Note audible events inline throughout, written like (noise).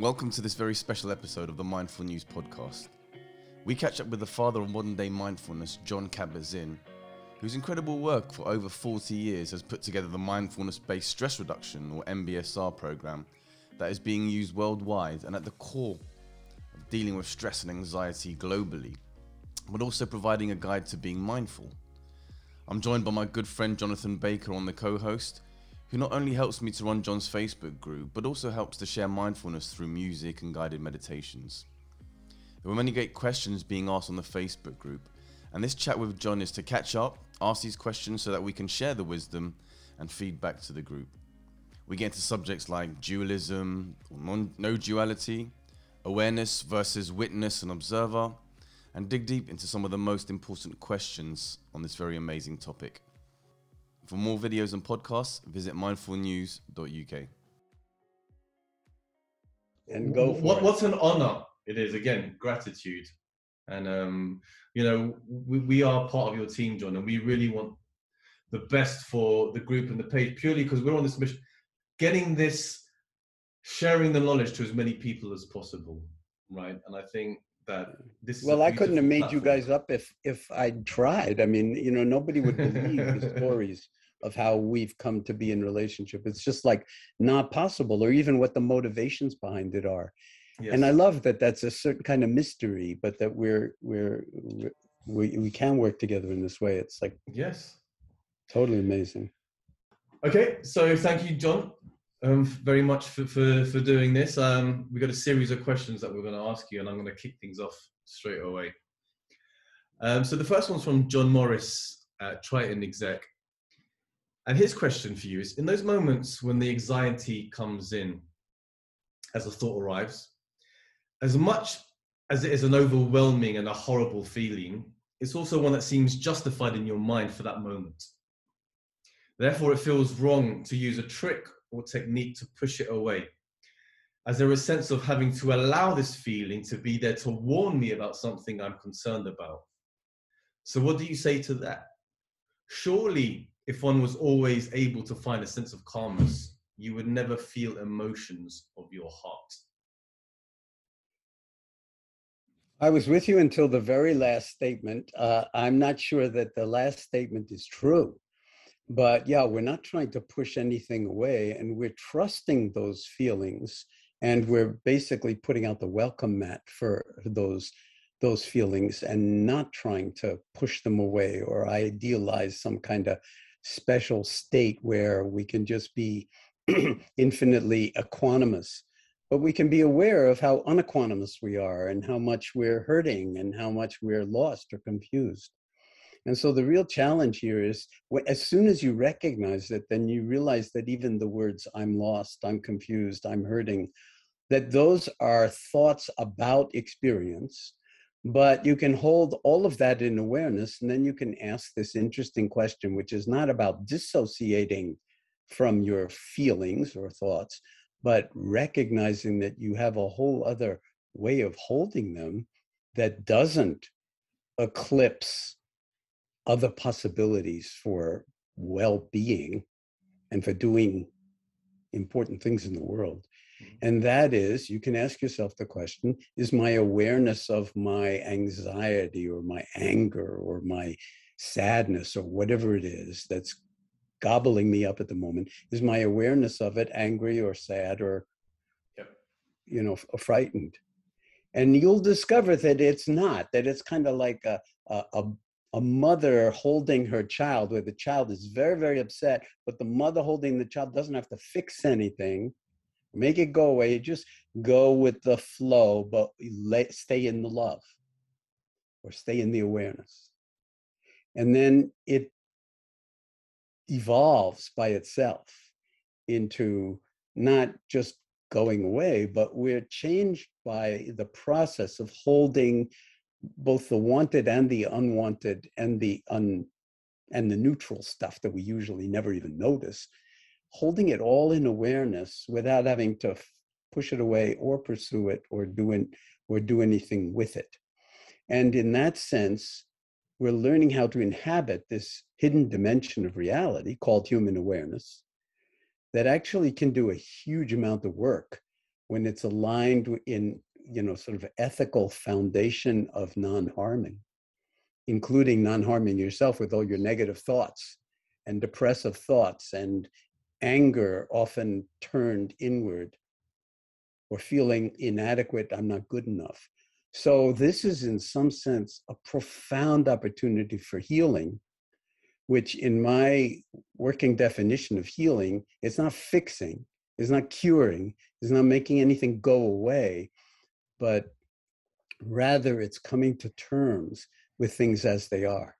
Welcome to this very special episode of the Mindful News podcast. We catch up with the father of modern day mindfulness, Jon Kabat-Zinn, whose incredible work for over 40 years has put together the mindfulness based stress reduction or MBSR program that is being used worldwide and at the core of dealing with stress and anxiety globally, but also providing a guide to being mindful. I'm joined by my good friend Jonathan Baker on the co host who not only helps me to run Jon's Facebook group, but also helps to share mindfulness through music and guided meditations. There were many great questions being asked on the Facebook group, and this chat with John is to catch up, ask these questions so that we can share the wisdom and feedback to the group. We get into subjects like dualism, non-duality, awareness versus witness and observer, and dig deep into some of the most important questions on this very amazing topic. For more videos and podcasts, visit mindfulnews.uk. And go for what, it. What an honor it is. Again, gratitude. And, um, you know, we, we are part of your team, Jon, and we really want the best for the group and the page purely because we're on this mission, getting this, sharing the knowledge to as many people as possible, right? And I think that this well, I couldn't have made beautiful you guys up if if I'd tried. I mean, you know, nobody would believe the (laughs) stories of how we've come to be in relationship. It's just like not possible, or even what the motivations behind it are. And I love that that's a certain kind of mystery, but that we're we're we're- we we can work together in this way. It's like Yes. totally amazing. Okay, so thank you, Jon, um, very much for, for, for doing this. Um, we've got a series of questions that we're going to ask you, and I'm going to kick things off straight away. Um, so the first one's from John Morris at Triton Exec. And his question for you is In those moments when the anxiety comes in as a thought arrives, as much as it is an overwhelming and a horrible feeling, it's also one that seems justified in your mind for that moment. Therefore, it feels wrong to use a trick or technique to push it away, as there is a sense of having to allow this feeling to be there to warn me about something I'm concerned about. So, what do you say to that? Surely, if one was always able to find a sense of calmness, you would never feel emotions of your heart. I was with you until the very last statement. Uh, I'm not sure that the last statement is true. But yeah, we're not trying to push anything away and we're trusting those feelings and we're basically putting out the welcome mat for those those feelings and not trying to push them away or idealize some kind of special state where we can just be (clears throat) infinitely equanimous but we can be aware of how unequanimous we are and how much we're hurting and how much we're lost or confused. And so the real challenge here is as soon as you recognize it, then you realize that even the words, I'm lost, I'm confused, I'm hurting, that those are thoughts about experience. But you can hold all of that in awareness, and then you can ask this interesting question, which is not about dissociating from your feelings or thoughts, but recognizing that you have a whole other way of holding them that doesn't eclipse other possibilities for well-being and for doing important things in the world and that is you can ask yourself the question is my awareness of my anxiety or my anger or my sadness or whatever it is that's gobbling me up at the moment is my awareness of it angry or sad or Yep. you know f- uh, frightened and you'll discover that it's not that it's kind of like a, a a a mother holding her child where the child is very very upset but the mother holding the child doesn't have to fix anything make it go away. Just go with the flow but let, stay in the love or stay in the awareness. And then it evolves by itself into not just going away, but we're changed by the process of holding both the wanted and the unwanted and the un and the neutral stuff that we usually never even notice, holding it all in awareness without having to f- push it away or pursue it or do it, or do anything with it. And in that sense, we're learning how to inhabit this hidden dimension of reality called human awareness that actually can do a huge amount of work when it's aligned in you know sort of ethical foundation of non-harming including non-harming yourself with all your negative thoughts and depressive thoughts and anger often turned inward or feeling inadequate i'm not good enough so this is in some sense a profound opportunity for healing which in my working definition of healing it's not fixing it's not curing it's not making anything go away but rather it's coming to terms with things as they are.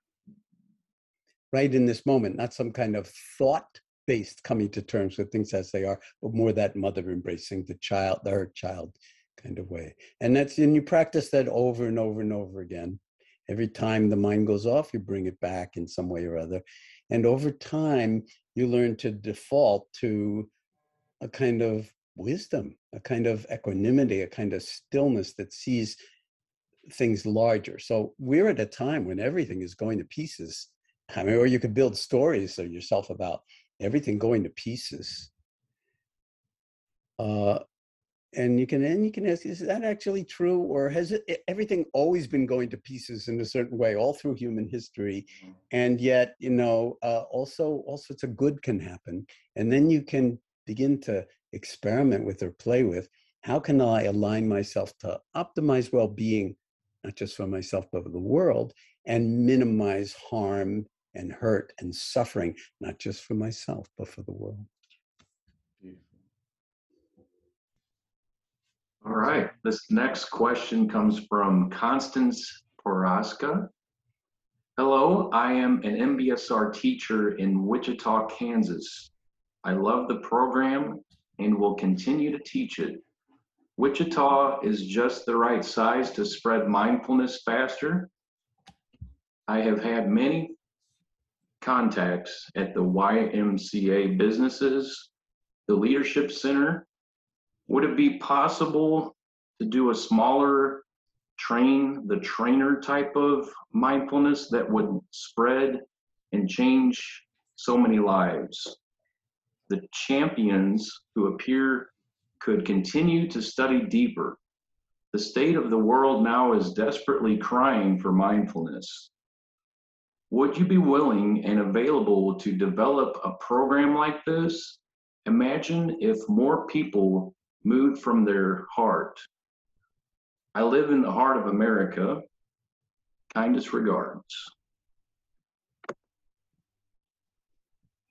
Right in this moment, not some kind of thought coming to terms with things as they are, but more that mother embracing the child, her child kind of way. And that's, and you practice that over and over and over again. Every time the mind goes off, you bring it back in some way or other. And over time, you learn to default to a kind of wisdom, a kind of equanimity, a kind of stillness that sees things larger. So we're at a time when everything is going to pieces. I mean, or you could build stories of yourself about everything going to pieces. Uh, and you can and you can ask, is that actually true, or has it everything always been going to pieces in a certain way all through human history? Mm-hmm. And yet, you know, uh, also all sorts of good can happen, and then you can begin to experiment with or play with. How can I align myself to optimize well-being not just for myself, but for the world, and minimize harm and hurt and suffering, not just for myself, but for the world. All right. This next question comes from Constance Poraska. Hello, I am an MBSR teacher in Wichita, Kansas. I love the program and will continue to teach it. Wichita is just the right size to spread mindfulness faster. I have had many contacts at the YMCA businesses, the Leadership Center. Would it be possible to do a smaller train the trainer type of mindfulness that would spread and change so many lives? The champions who appear could continue to study deeper. The state of the world now is desperately crying for mindfulness. Would you be willing and available to develop a program like this? Imagine if more people moved from their heart. I live in the heart of America. Kindest regards.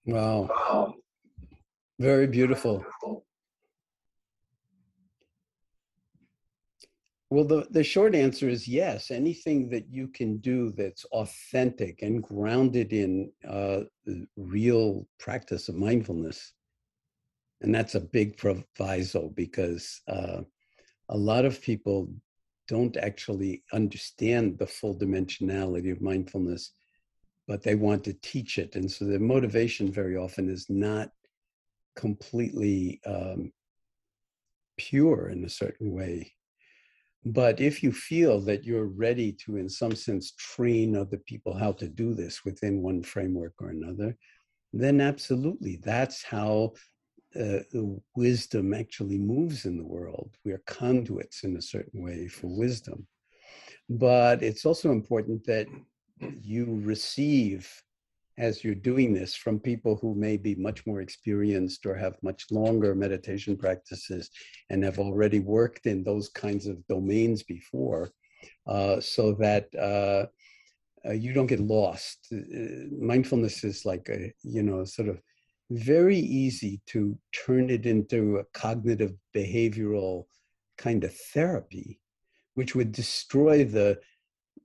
Wow. Very beautiful. Well, the, the short answer is yes. Anything that you can do that's authentic and grounded in uh, real practice of mindfulness. And that's a big proviso because uh, a lot of people don't actually understand the full dimensionality of mindfulness, but they want to teach it. And so the motivation very often is not completely um, pure in a certain way but if you feel that you're ready to, in some sense, train other people how to do this within one framework or another, then absolutely, that's how uh, wisdom actually moves in the world. We are conduits in a certain way for wisdom. But it's also important that you receive as you're doing this from people who may be much more experienced or have much longer meditation practices and have already worked in those kinds of domains before, uh, so that uh, uh, you don't get lost. Uh, mindfulness is like a, you know, sort of very easy to turn it into a cognitive behavioral kind of therapy, which would destroy the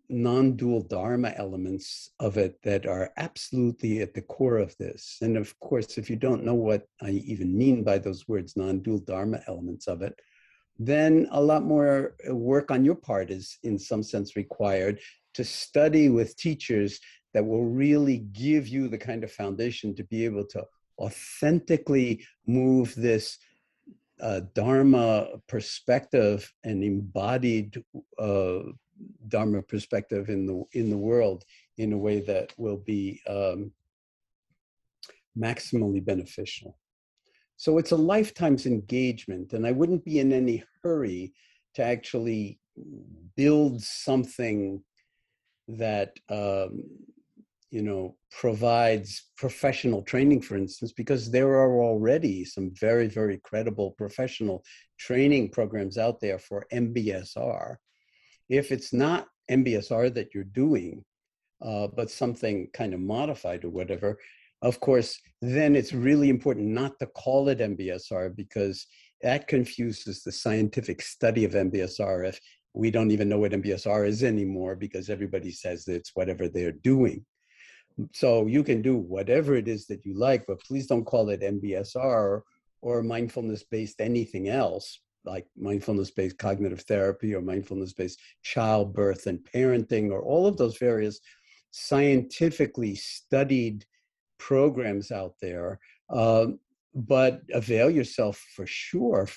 non-dual dharma elements of it that are absolutely at the core of this. And of course if you don't know what i even mean by those words non-dual dharma elements of it then a lot more uh, work on your part is in some sense required to study with teachers that will really give you the kind of foundation to be able to authentically move this uh, dharma perspective and embodied uh, Dharma perspective in the in the world in a way that will be um, maximally beneficial. So it's a lifetime's engagement, and I wouldn't be in any hurry to actually build something that um, you know provides professional training for instance because there are already some very very credible professional training programs out there for mbsr if it's not mbsr that you're doing uh, but something kind of modified or whatever of course then it's really important not to call it mbsr because that confuses the scientific study of mbsr if we don't even know what mbsr is anymore because everybody says it's whatever they're doing. So you can do whatever it is that you like, but please don't call it MBSR or mindfulness based anything else, like mindfulness based cognitive therapy or mindfulness based childbirth and parenting or all of those various scientifically studied programs out there. Um, but avail yourself for sure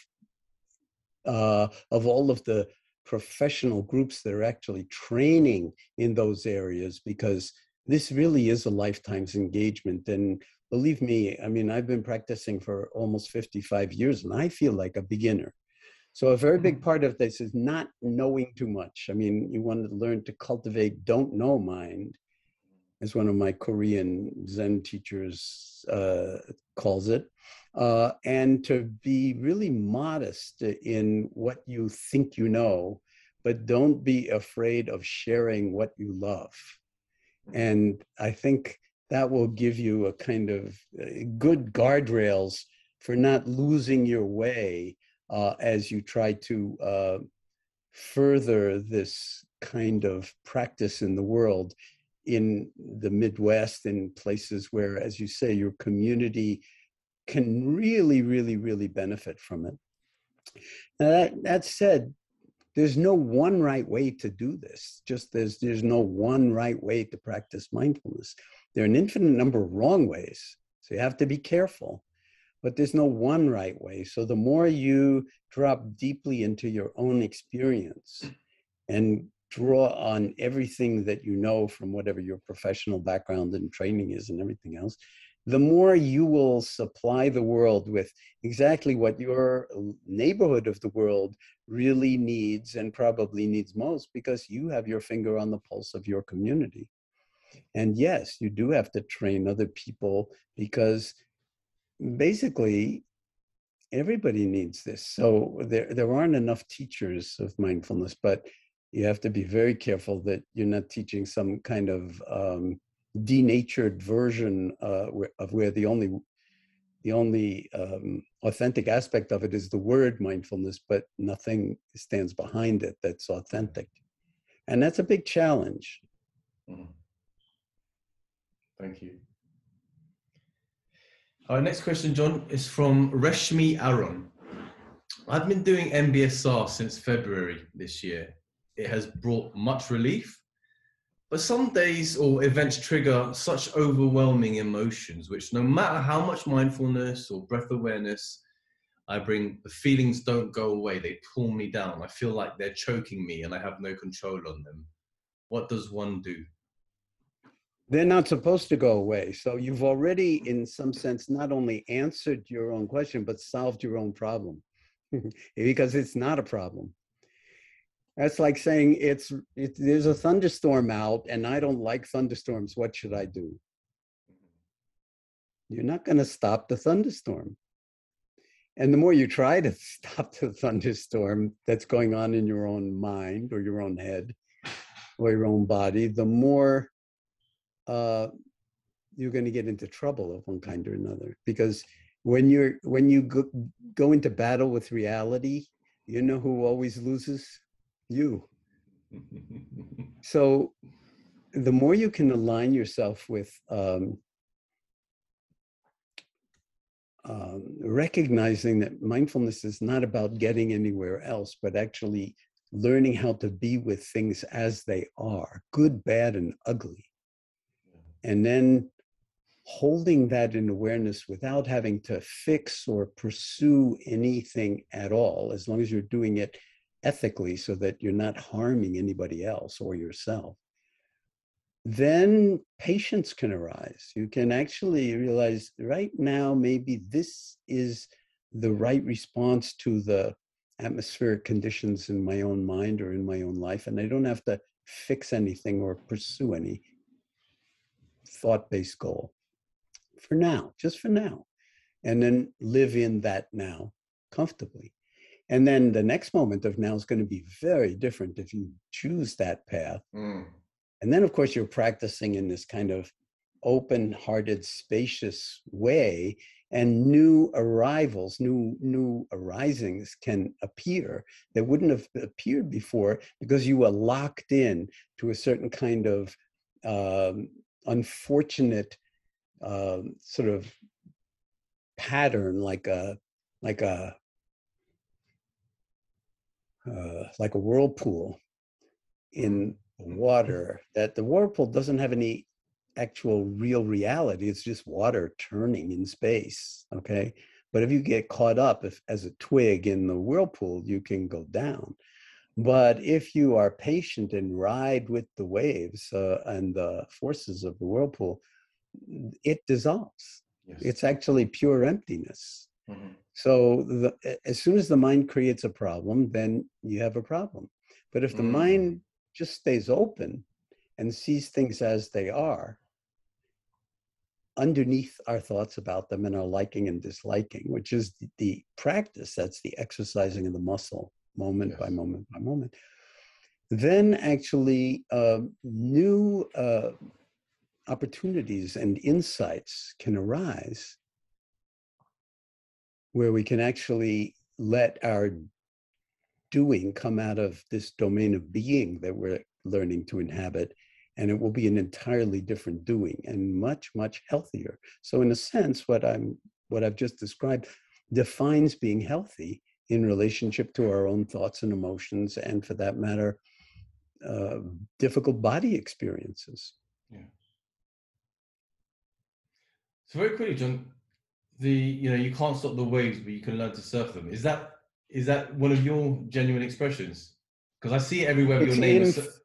uh, of all of the professional groups that are actually training in those areas because this really is a lifetime's engagement. And believe me, I mean, I've been practicing for almost 55 years and I feel like a beginner. So a very big mm-hmm. part of this is not knowing too much. I mean, you want to learn to cultivate don't know mind, as one of my Korean Zen teachers uh, calls it, uh, and to be really modest in what you think you know, but don't be afraid of sharing what you love. And I think that will give you a kind of uh, good guardrails for not losing your way uh, as you try to uh, further this kind of practice in the world in the Midwest in places where, as you say, your community can really, really, really benefit from it. Now that, that said, there's no one right way to do this. Just there's there's no one right way to practice mindfulness. There are an infinite number of wrong ways so you have to be careful but there's no one right way so the more you drop deeply into your own experience and draw on everything that you know from whatever your professional background and training is and everything else the more you will supply the world with exactly what your neighborhood of the world really needs and probably needs most because you have your finger on the pulse of your community. And yes, you do have to train other people because basically everybody needs this. So there, there aren't enough teachers of mindfulness, but you have to be very careful that you're not teaching some kind of um, denatured version uh, of where the only the only um, authentic aspect of it is the word mindfulness, but nothing stands behind it that's authentic, and that's a big challenge. Mm-hmm. Thank you. Our next question, Jon, is from Reshmi Aaron. I've been doing MBSR since February this year. It has brought much relief but some days or events trigger such overwhelming emotions, which no matter how much mindfulness or breath awareness I bring, the feelings don't go away. They pull me down. I feel like they're choking me and I have no control on them. What does one do? They're not supposed to go away. So you've already, in some sense, not only answered your own question, but solved your own problem (laughs) because it's not a problem. That's like saying it's it, there's a thunderstorm out and I don't like thunderstorms. What should I do? You're not going to stop the thunderstorm. And the more you try to (laughs) stop the thunderstorm that's going on in your own mind or your own head or your own body, the more uh, you're going to get into trouble of one kind or another. Because when you're when you go, go into battle with reality, you know who always loses? you. (laughs) so the more you can align yourself with um, um, recognizing that mindfulness is not about getting anywhere else, but actually learning how to be with things as they are good, bad, and ugly. And then holding that in awareness without having to fix or pursue anything at all, as long as you're doing it ethically so that you're not harming anybody else or yourself then patience can arise. You can actually realize right now, maybe this is the right response to the atmospheric conditions in my own mind or in my own life. And I don't have to fix anything or pursue any thought based goal for now, just for now. And then live in that now comfortably. And then the next moment of now is going to be very different if you choose that path. Mm. And then, of course, you're practicing in this kind of open hearted, spacious way, and new arrivals, new, new arisings can appear that wouldn't have appeared before because you were locked in to a certain kind of um, unfortunate uh, sort of pattern, like a like a uh, like a whirlpool in water that the whirlpool doesn't have any actual real reality. It's just water turning in space okay? But if you get caught up if, as a twig in the whirlpool you can go down but if you are patient and ride with the waves uh, and the forces of the whirlpool it dissolves yes. it's actually pure emptiness mm-hmm. so the, as soon as the mind creates a problem then you have a problem but if the mm. mind just stays open and sees things as they are, underneath our thoughts about them and our liking and disliking, which is the, the practice, that's the exercising of the muscle moment yes. by moment by moment. Then actually, uh, new uh, opportunities and insights can arise where we can actually let our doing come out of this domain of being that we're learning to inhabit and it will be an entirely different doing and much much healthier so in a sense what i'm what i've just described defines being healthy in relationship to our own thoughts and emotions and for that matter uh, difficult body experiences yeah so very quickly jon the you know you can't stop the waves but you can learn to surf them is that is that one of your genuine expressions? Because I see it everywhere. Your name in, is.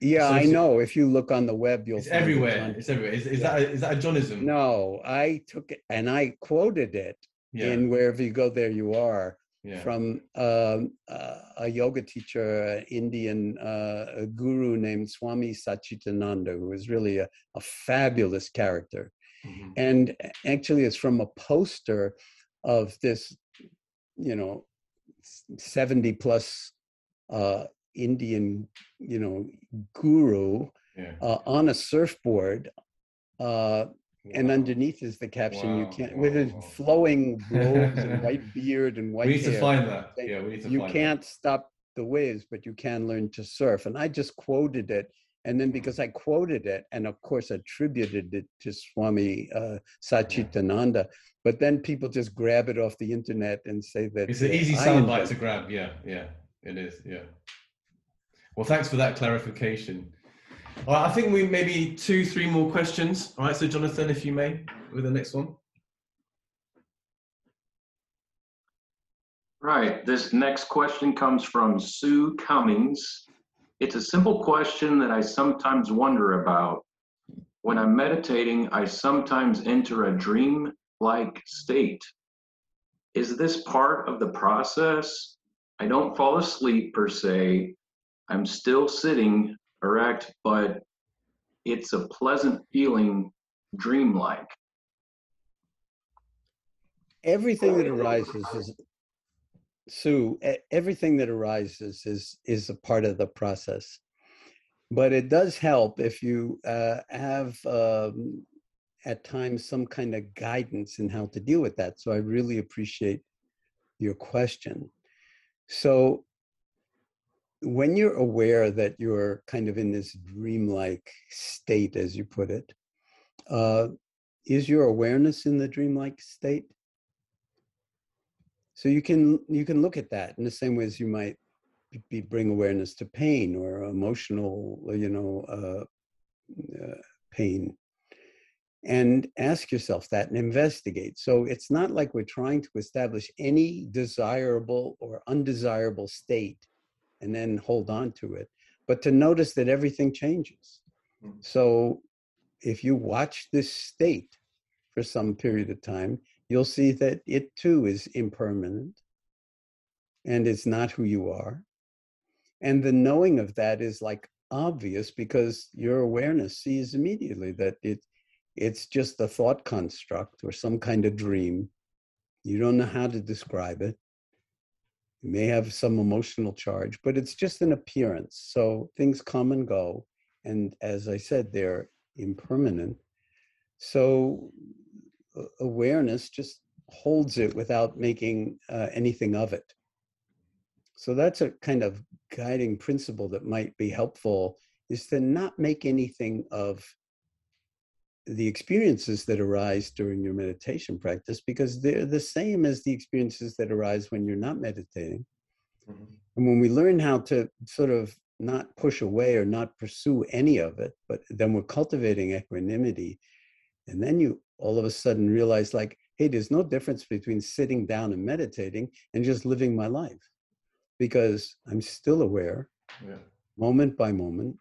Yeah, I know. If you look on the web, you'll. It's everywhere. It it's everywhere. Is, is yeah. that a, is that a Johnism? No, I took it and I quoted it yeah. in wherever you go, there you are. Yeah. From um, uh, a yoga teacher, an Indian uh, guru named Swami Satchidananda, who is really a, a fabulous character. Mm-hmm. And actually, it's from a poster of this, you know, 70 plus uh, Indian, you know, guru yeah. uh, on a surfboard. And underneath is the caption wow. you can't wow. with his flowing robes and (laughs) white beard and white. We need hair, to find that. Yeah, we need to. You can't that. stop the waves, but you can learn to surf. And I just quoted it and then because I quoted it and of course attributed it to Swami uh, Satchidananda, but then people just grab it off the internet and say that it's an easy soundbite to grab. Yeah, yeah, it is. Yeah. Well, thanks for that clarification. All right, I think we maybe two, three more questions. All right, so Jonathan, if you may, with the next one. Right. This next question comes from Sue Cummings. It's a simple question that I sometimes wonder about. When I'm meditating, I sometimes enter a dream like state. Is this part of the process? I don't fall asleep per se. I'm still sitting erect, but it's a pleasant feeling, dreamlike. Everything that arises is Sue, everything that arises is is a part of the process, but it does help if you uh, have um, at times some kind of guidance in how to deal with that. So I really appreciate your question. So when you're aware that you're kind of in this dreamlike state, as you put it, uh, is your awareness in the dreamlike state? So you can you can look at that in the same way as you might be bring awareness to pain or emotional, you know, uh, uh, pain, and ask yourself that and investigate. So it's not like we're trying to establish any desirable or undesirable state and then hold on to it, but to notice that everything changes. Mm. So if you watch this state for some period of time, you'll see that it too is impermanent and it's not who you are. And the knowing of that is like obvious because your awareness sees immediately that it it's just a thought construct or some kind of dream. You don't know how to describe it. It may have some emotional charge, but it's just an appearance. So things come and go. And as I said, they're impermanent. So awareness just holds it without making uh, anything of it. So that's a kind of guiding principle that might be helpful is to not make anything of the experiences that arise during your meditation practice because they're the same as the experiences that arise when you're not meditating. Mm-hmm. And when we learn how to sort of not push away or not pursue any of it, but then we're cultivating equanimity. And then you all of a sudden realize, like, hey, there's no difference between sitting down and meditating and just living my life because I'm still aware, yeah. moment by moment.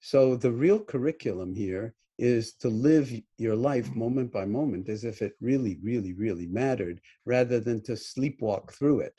So the real curriculum here is to live your life moment by moment as if it really, really, really mattered, rather than to sleepwalk through it,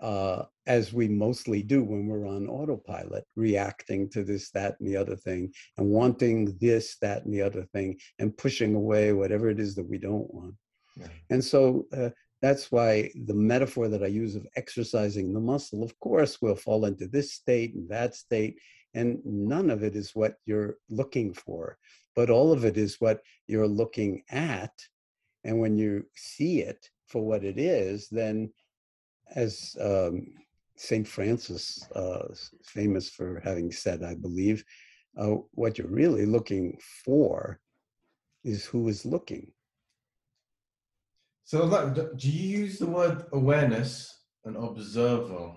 uh, as we mostly do when we're on autopilot, reacting to this, that, and the other thing, and wanting this, that, and the other thing, and pushing away whatever it is that we don't want. Yeah. And so uh, that's why the metaphor that I use of exercising the muscle, of course, will fall into this state and that state, and none of it is what you're looking for, but all of it is what you're looking at. And when you see it for what it is, then as um, St. Francis, uh, famous for having said, I believe, uh, what you're really looking for is who is looking. So, do you use the word awareness and observer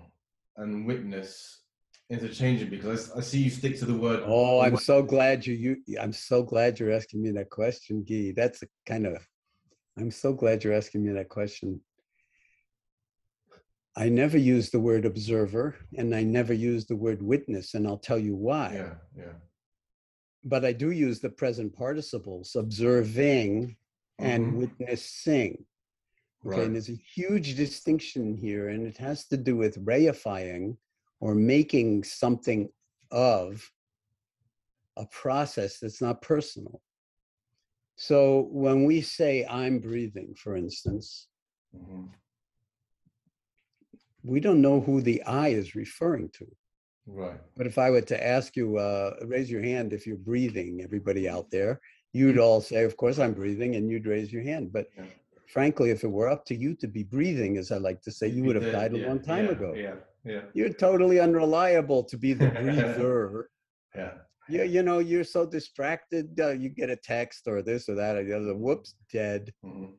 and witness interchangeably? Because I, I see you stick to the word. Oh, I'm so glad you, you. I'm so glad you're asking me that question, Guy. That's a kind of. I'm so glad you're asking me that question. I never use the word observer, and I never use the word witness, and I'll tell you why. Yeah, yeah. But I do use the present participles, observing and mm-hmm. witnessing. Okay, right. and there's a huge distinction here, and it has to do with reifying or making something of a process that's not personal. So when we say I'm breathing, for instance, mm-hmm. we don't know who the I is referring to. Right. But if I were to ask you, uh, raise your hand if you're breathing, everybody out there, you'd all say, Of course I'm breathing, and you'd raise your hand. But yeah frankly, if it were up to you to be breathing, as I like to say, you would have died a yeah, long time yeah, ago. Yeah, yeah. You're totally unreliable to be the (laughs) breather. yeah. You, you know, you're so distracted. Uh, you get a text or this or that or the other. Whoops, dead. Mm-hmm.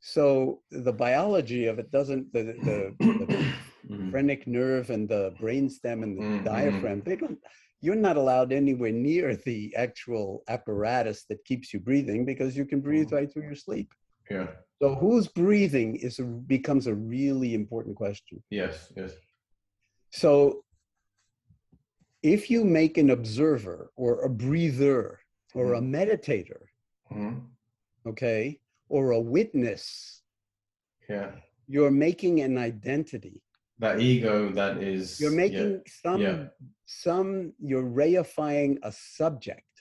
So the biology of it doesn't the the, the mm-hmm. phrenic nerve and the brainstem and the mm-hmm. diaphragm. They don't. You're not allowed anywhere near the actual apparatus that keeps you breathing because you can breathe mm-hmm. right through your sleep. Yeah. So who's breathing is a, becomes a really important question. Yes, yes. So if you make an observer or a breather or mm-hmm. a meditator, mm-hmm. okay, or a witness, yeah, you're making an identity. That ego that is you're making yeah, some yeah. some you're reifying a subject.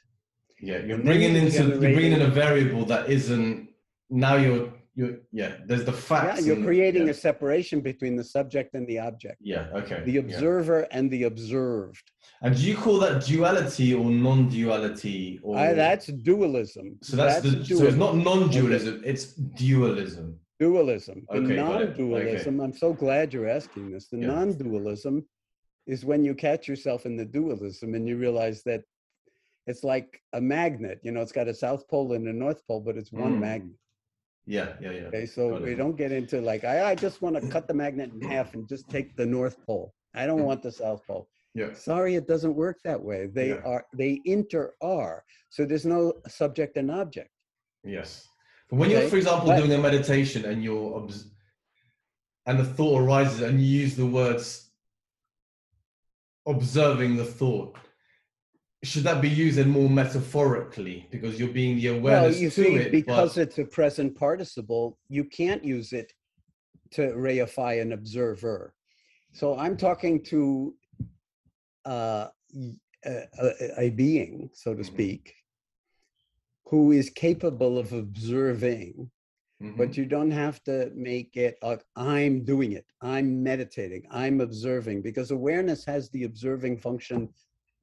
Yeah, you're bringing into you're bringing in a variable that isn't now you're you yeah there's the facts yeah you're creating yeah. a separation between the subject and the object yeah okay the observer yeah. and the observed and do you call that duality or non-duality or uh, that's dualism so that's, that's the dualism. so it's not non-dualism it's dualism dualism the okay, non-dualism okay. i'm so glad you're asking this the yeah. non-dualism is when you catch yourself in the dualism and you realize that it's like a magnet you know it's got a south pole and a north pole but it's one mm. magnet yeah, yeah, yeah. Okay, so we don't get into like I, I just want to cut the magnet in half and just take the North Pole. I don't want the South Pole. Yeah. Sorry, it doesn't work that way. They yeah. are they inter are. So there's no subject and object. Yes. But when okay? you're, for example, but, doing a meditation and you're obs- and the thought arises and you use the words observing the thought, should that be used then more metaphorically because you're being the awareness well, you to see, it? because it's a present participle, you can't use it to reify an observer. So I'm talking to uh, a, a, being, so to Mhm. speak, who is capable of observing, Mhm. but you don't have to make it, uh, I'm doing it, I'm meditating, I'm observing, because awareness has the observing function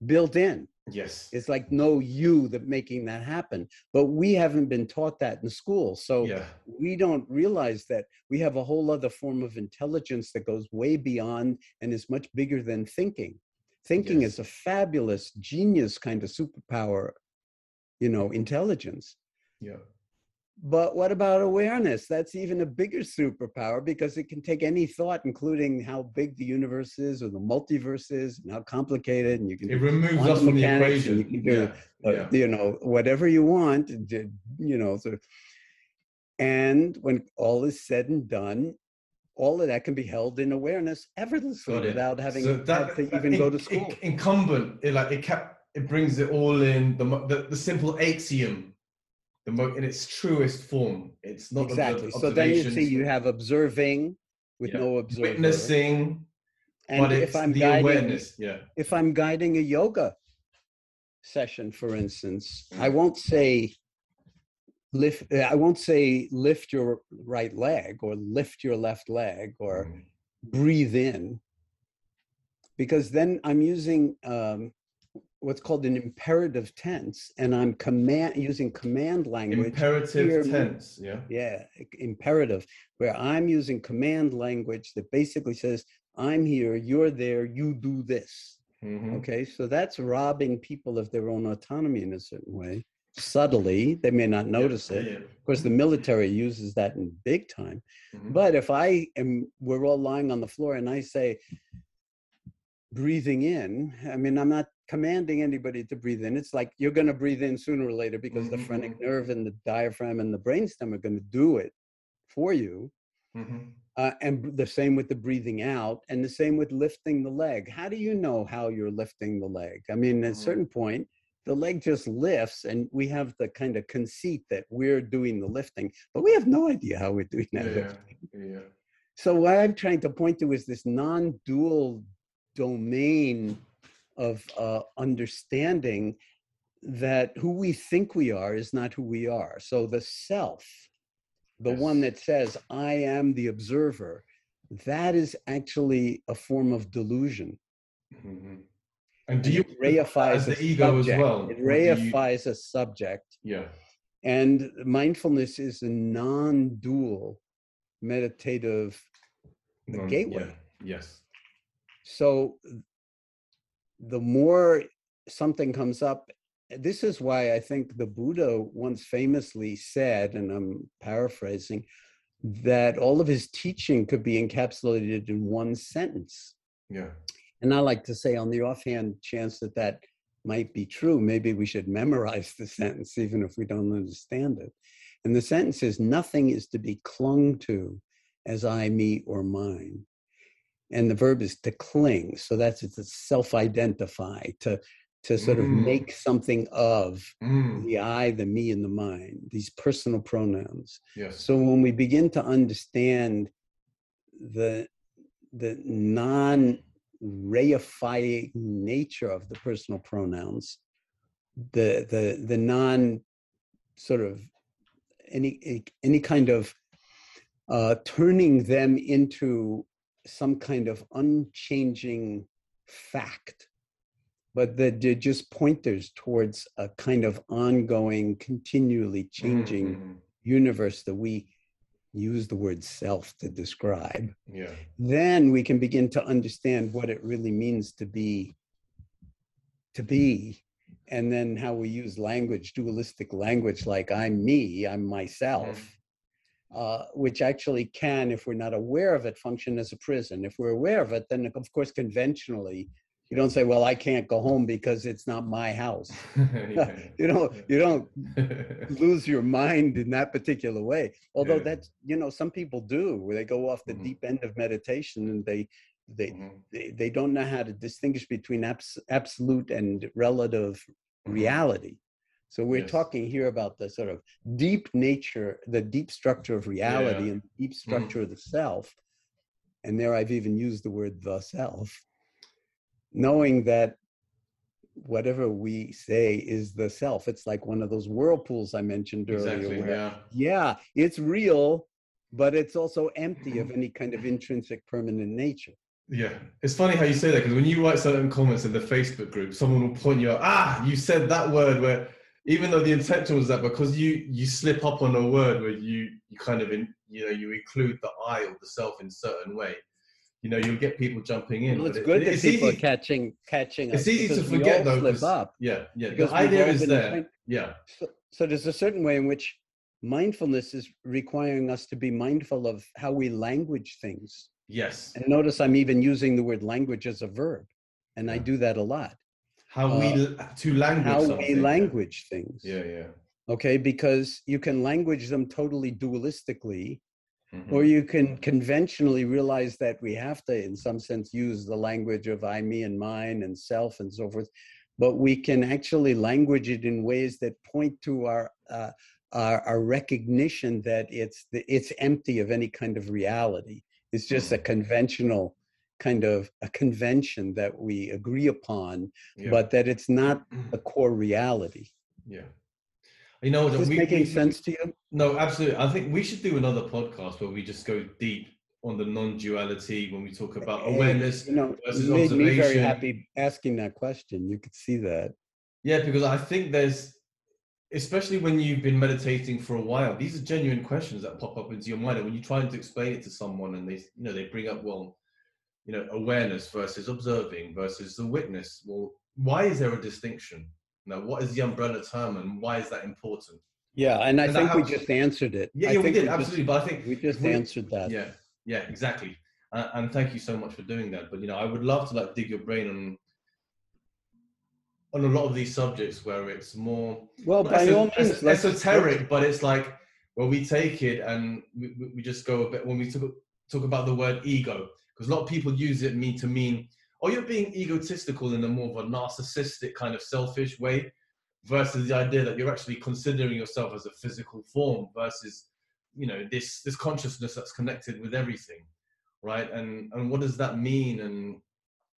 built in. Yes, It's like no you that making that happen. But we haven't been taught that in school. So yeah, we don't realize that we have a whole other form of intelligence that goes way beyond and is much bigger than thinking. Thinking Yes. is a fabulous genius kind of superpower, you know, intelligence. yeah, But what about awareness? That's even a bigger superpower because it can take any thought, including how big the universe is or the multiverse is and how complicated, and you can it removes us from the equation. you can do, Yeah, uh, yeah, you know whatever you want you know sort of and when all is said and done all of that can be held in awareness effortlessly without having So that, to that even go to school in- incumbent, it like it kept, it brings it all in the the, the simple axiom, the mo- in its truest form. It's not exactly so then you see you have observing with Yeah. no observer witnessing, and but if i'm the guiding awareness. Yeah, if i'm guiding a yoga session for instance i won't say lift i won't say lift your right leg or lift your left leg or Mm. breathe in because then i'm using um, what's called an imperative tense and i'm command using command language imperative here- tense. Yeah, yeah imperative where i'm using command language that basically says i'm here you're there you do this Mhm. okay so that's robbing people of their own autonomy in a certain way subtly they may not notice yeah, it yeah. of course the military uses that in big time Mhm. but if I am, we're all lying on the floor and I say, breathing in, I mean, I'm not commanding anybody to breathe in. It's like you're going to breathe in sooner or later because the Mhm, phrenic nerve and the diaphragm and the brainstem are going to do it for you. Mhm. Uh, and the same with the breathing out and the same with lifting the leg. How do you know how you're lifting the leg? I mean, at a Mhm. certain point, the leg just lifts and we have the kind of conceit that we're doing the lifting, but we have no idea how we're doing that Yeah, lifting. yeah. So what I'm trying to point to is this non-dual domain of uh, understanding that who we think we are is not who we are. So the self, the one that says I am the observer, that is actually a form of delusion. Mhm. And do you it reifies as the ego as subject. well? It do you- reifies a subject. Yeah. And mindfulness is a non-dual meditative non- gateway. Yeah. Yes. so the more something comes up this is why i think the buddha once famously said and i'm paraphrasing that all of his teaching could be encapsulated in one sentence. Yeah. and i like to say on the offhand chance that that might be true maybe we should memorize the (laughs) sentence even if we don't understand it. And the sentence is nothing is to be clung to as i me or mine and the verb is to cling so that's it's to self-identify to to sort of Mm. make something of Mm. the i the me and the mine these personal pronouns Yes. so when we begin to understand the the non reifying nature of the personal pronouns the the the non sort of any any kind of uh, turning them into some kind of unchanging fact, but that they're just pointers towards a kind of ongoing, continually changing Mhm. universe that we use the word self to describe. Yeah. Then we can begin to understand what it really means to be to be and then how we use language dualistic language like i'm me i'm myself uh, which actually can, if we're not aware of it, function as a prison. If we're aware of it, then of course, conventionally, you don't say, "Well, I can't go home because it's not my house." (laughs) (laughs) You don't, you don't lose your mind in that particular way. Although Yeah. that's, you know, some people do, where they go off the Mhm. deep end of meditation and they they, Mhm. they they don't know how to distinguish between abs- absolute and relative reality. So we're Yes. talking here about the sort of deep nature, the deep structure of reality Yeah. and deep structure of the self. And there I've even used the word the self, knowing that whatever we say is the self. It's like one of those whirlpools I mentioned earlier. Exactly. where, Yeah. yeah, it's real, but it's also empty of any kind of intrinsic permanent nature. Yeah, it's funny how you say that because when you write certain comments in the Facebook group, someone will point you out. Ah, you said that word where, even though the intention was that, because you you slip up on a word where you you kind of in you know you include the I or the self in a certain way, you know you'll get people jumping in. Well, it's it- good that it's people easy, are catching catching It's easy to forget though. slip up. Yeah, yeah. The idea is there. Yeah, So, so there's a certain way in which mindfulness is requiring us to be mindful of how we language things. yes. And notice I'm even using the word language as a verb, and I do that a lot. How we uh, to language How something. we language things. Yeah, yeah. Okay, because you can language them totally dualistically, Mhm. or you can conventionally realize that we have to, in some sense, use the language of I, me, and mine, and self, and so forth. But we can actually language it in ways that point to our uh, our, our recognition that it's the, it's empty of any kind of reality. It's just a conventional kind of a convention that we agree upon, Yeah. but that it's not a (clears throat) core reality. yeah. You know, Is this we- making we- sense to you? No, absolutely. I think we should do another podcast where we just go deep on the non-duality when we talk about Hey, awareness. you know, versus you made me very observation. happy asking that question. You could see that. Yeah, because I think there's, especially when you've been meditating for a while, these are genuine questions that pop up into your mind. And when you're trying to explain it to someone, and they, you know, they bring up, well, you know, awareness versus observing versus the witness. Well, why is there a distinction? Now, what is the umbrella term, and why is that important? Yeah, and I And think we helps. just answered it. Yeah, yeah, we did just- absolutely. But I think we just we- answered that. Yeah, yeah, exactly. Uh, and thank you so much for doing that. But you know, I would love to like dig your brain on on a lot of these subjects where it's more Well, by eso- all es- means, let's- esoteric, but it's like where we take it and we, we- we just go a bit when we talk, talk about the word ego, because a lot of people use it mean to mean, oh, you're being egotistical in a more of a narcissistic kind of selfish way, versus the idea that you're actually considering yourself as a physical form versus, you know, this this consciousness that's connected with everything, right? And and what does that mean? And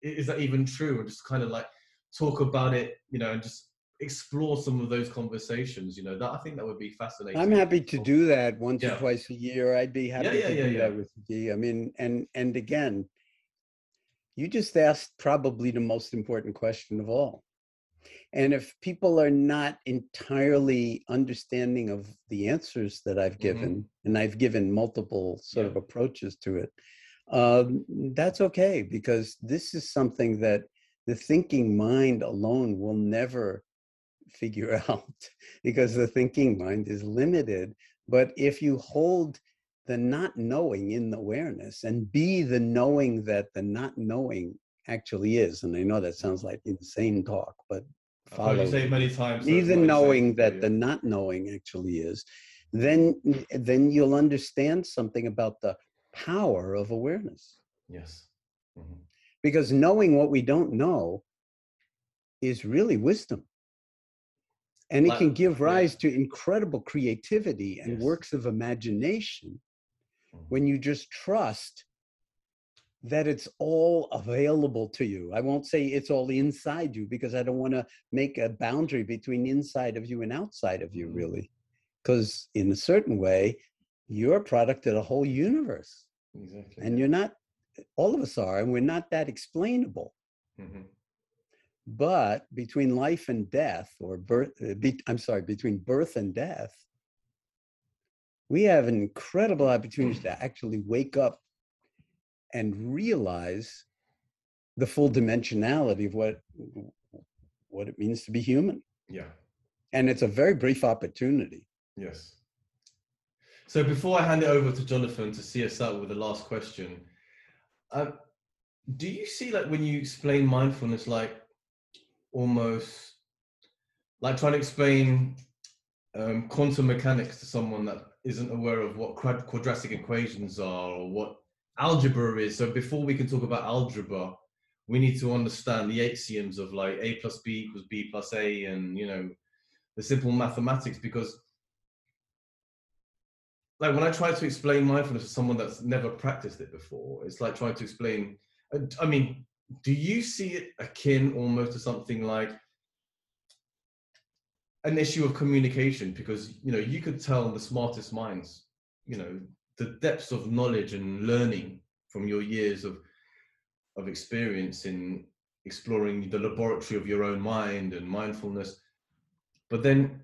is that even true? And just kind of like talk about it, you know, and just explore some of those conversations. You know, that I think that would be fascinating. I'm happy to do that once Yeah. or twice a year. I'd be happy yeah, to yeah, do yeah. that with you. I mean, and and again, you just asked probably the most important question of all. And if people are not entirely understanding of the answers that I've Mhm. given, and I've given multiple sort of approaches to it, um, that's okay because this is something that the thinking mind alone will never figure (laughs) out because the thinking mind is limited. But if you hold the not knowing in the awareness and be the knowing that the not knowing actually is, and I know that sounds like insane talk, but I've heard you follow say many times. so be it's the not insane knowing that you. the not knowing actually is, then then you'll understand something about the power of awareness. yes. Mhm. Because knowing what we don't know is really wisdom. And it can give yeah. rise to incredible creativity and Yes. works of imagination Mhm. when you just trust that it's all available to you. I won't say it's all inside you because I don't want to make a boundary between inside of you and outside of you, Mhm. really. Because in a certain way, you're a product of the whole universe. Exactly. And you're not, all of us are, and we're not that explainable. Mhm. But between life and death, or birth, uh, be, I'm sorry, between birth and death, we have an incredible opportunity to actually wake up and realize the full dimensionality of what what it means to be human. Yeah. And it's a very brief opportunity. Yes. So before I hand it over to Jonathan to see us out with the last question, um, do you see like when you explain mindfulness, like almost like trying to explain um, quantum mechanics to someone that isn't aware of what quad- quadratic equations are or what algebra is. So before we can talk about algebra, we need to understand the axioms of like a plus b equals b plus a, and you know the simple mathematics. Because like when I try to explain mindfulness to someone that's never practiced it before, it's like trying to explain. I mean, do you see it akin almost to something like an issue of communication? Because you know you could tell the smartest minds, you know, the depths of knowledge and learning from your years of of experience in exploring the laboratory of your own mind and mindfulness but then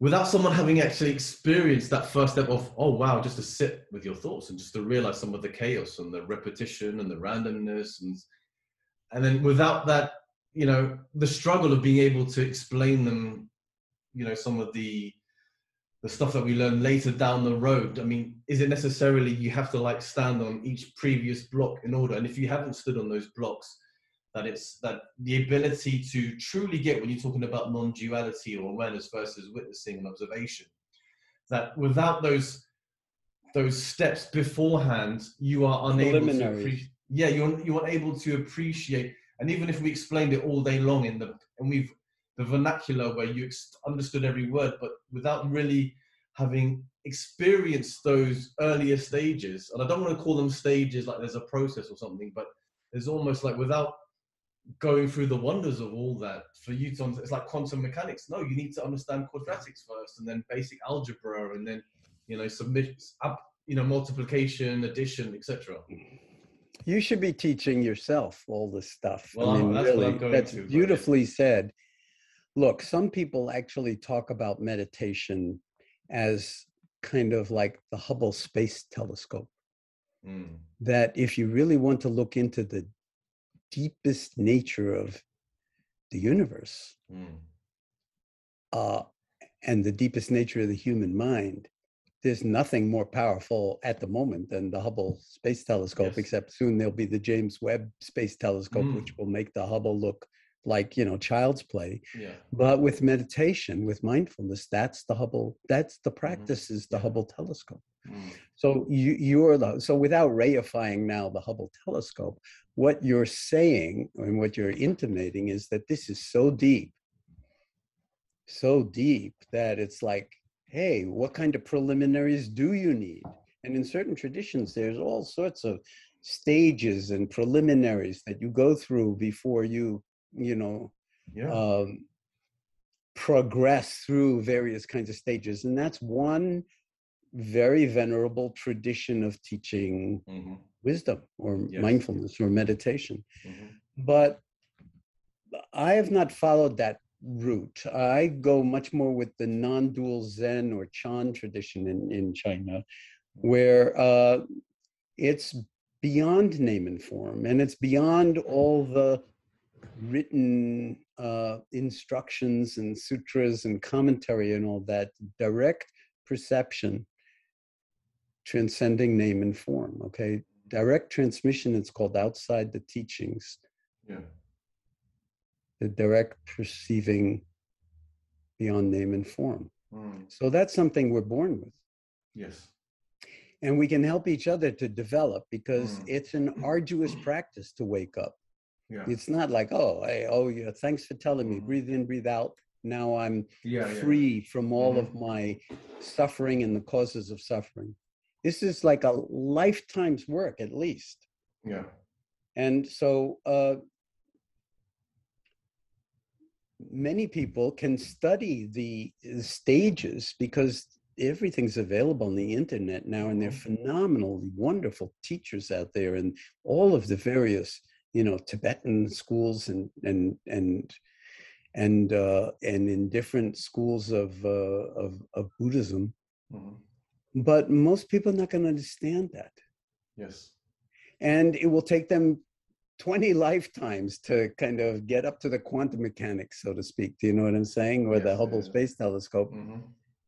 without someone having actually experienced that first step of oh wow just to sit with your thoughts and just to realize some of the chaos and the repetition and the randomness and and then without that you know the struggle of being able to explain them you know some of the the stuff that we learn later down the road i mean is it necessarily you have to like stand on each previous block in order? And if you haven't stood on those blocks that it's that the ability to truly get when you're talking about non-duality or awareness versus witnessing and observation that without those those steps beforehand you are unable to yeah you're you're unable to appreciate and even if we explained it all day long in the and we've the vernacular where you understood every word but without really having experienced those earlier stages and i don't want to call them stages like there's a process or something but there's almost like without going through the wonders of all that for you to it's like quantum mechanics. No you need to understand quadratics first and then basic algebra and then you know submit up you know multiplication addition etc You should be teaching yourself all this stuff. Well, I mean, that's really, going that's to, but beautifully said. Look, some people actually talk about meditation as kind of like the Hubble Space Telescope. Mm, That if you really want to look into the deepest nature of the universe mm, uh, and the deepest nature of the human mind, there's nothing more powerful at the moment than the Hubble Space Telescope, Yes. except soon there'll be the James Webb Space Telescope, Mm. which will make the Hubble look like, you know, child's play. yeah But with meditation, with mindfulness, that's the Hubble, that's the practice is the Mm-hmm. Hubble telescope. mm, So you you're the so without reifying now the Hubble telescope, what you're saying and what you're intimating is that this is so deep, so deep that it's like, hey, what kind of preliminaries do you need? And in certain traditions, there's all sorts of stages and preliminaries that you go through before you, you know, yeah um, progress through various kinds of stages. And that's one very venerable tradition of teaching mhm, wisdom or Yes. mindfulness or meditation. mhm, But I have not followed that route. I go much more with the non dual Zen or Chan tradition in, in China, where uh, it's beyond name and form and it's beyond all the written uh, instructions and sutras and commentary and all that direct perception transcending name and form okay? Direct transmission it's called outside the teachings. Yeah the direct perceiving beyond name and form. Mm, so that's something we're born with. Yes. And we can help each other to develop because Mm. it's an arduous practice to wake up. Yeah. It's not like oh hey, oh yeah thanks for telling me. Mhm. breathe in breathe out. Now i'm yeah yeah. free from all of Mhm. my suffering and the causes of suffering. This is like a lifetime's work at least. Yeah. And so uh, many people can study the stages because everything's available on the internet now and there are phenomenally wonderful teachers out there and all of the various you know tibetan schools and and and and uh, and in different schools of uh, of, of buddhism. Mhm, but most people are not going to understand that. Yes. And it will take them 20 lifetimes to kind of get up to the quantum mechanics so to speak. Do you know what i'm saying? Or the hubble space telescope. Mhm,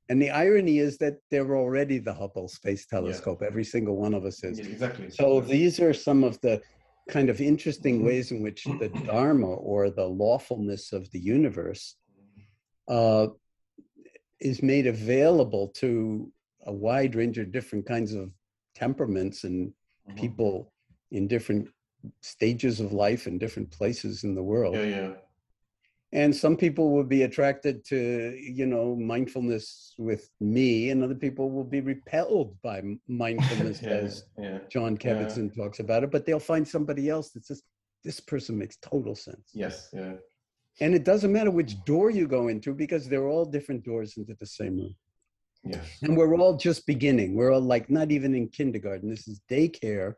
and the irony is that they're already the hubble space telescope. Every single one of us is. Yeah, exactly. So these are some of the kind of interesting Mhm. ways in which the dharma or the lawfulness of the universe uh, is made available to a wide range of different kinds of temperaments and Mhm. people in different stages of life and different places in the world. Yeah, yeah. And some people will be attracted to, you know, mindfulness with me, and other people will be repelled by mindfulness (laughs) yeah, as yeah. Jon Yeah. Kabat-Zinn talks about it, but they'll find somebody else that says, this person makes total sense. Yes, yeah. And it doesn't matter which door you go into because they're all different doors into the same room. Yes. And we're all just beginning. We're all like not even in kindergarten. This is daycare.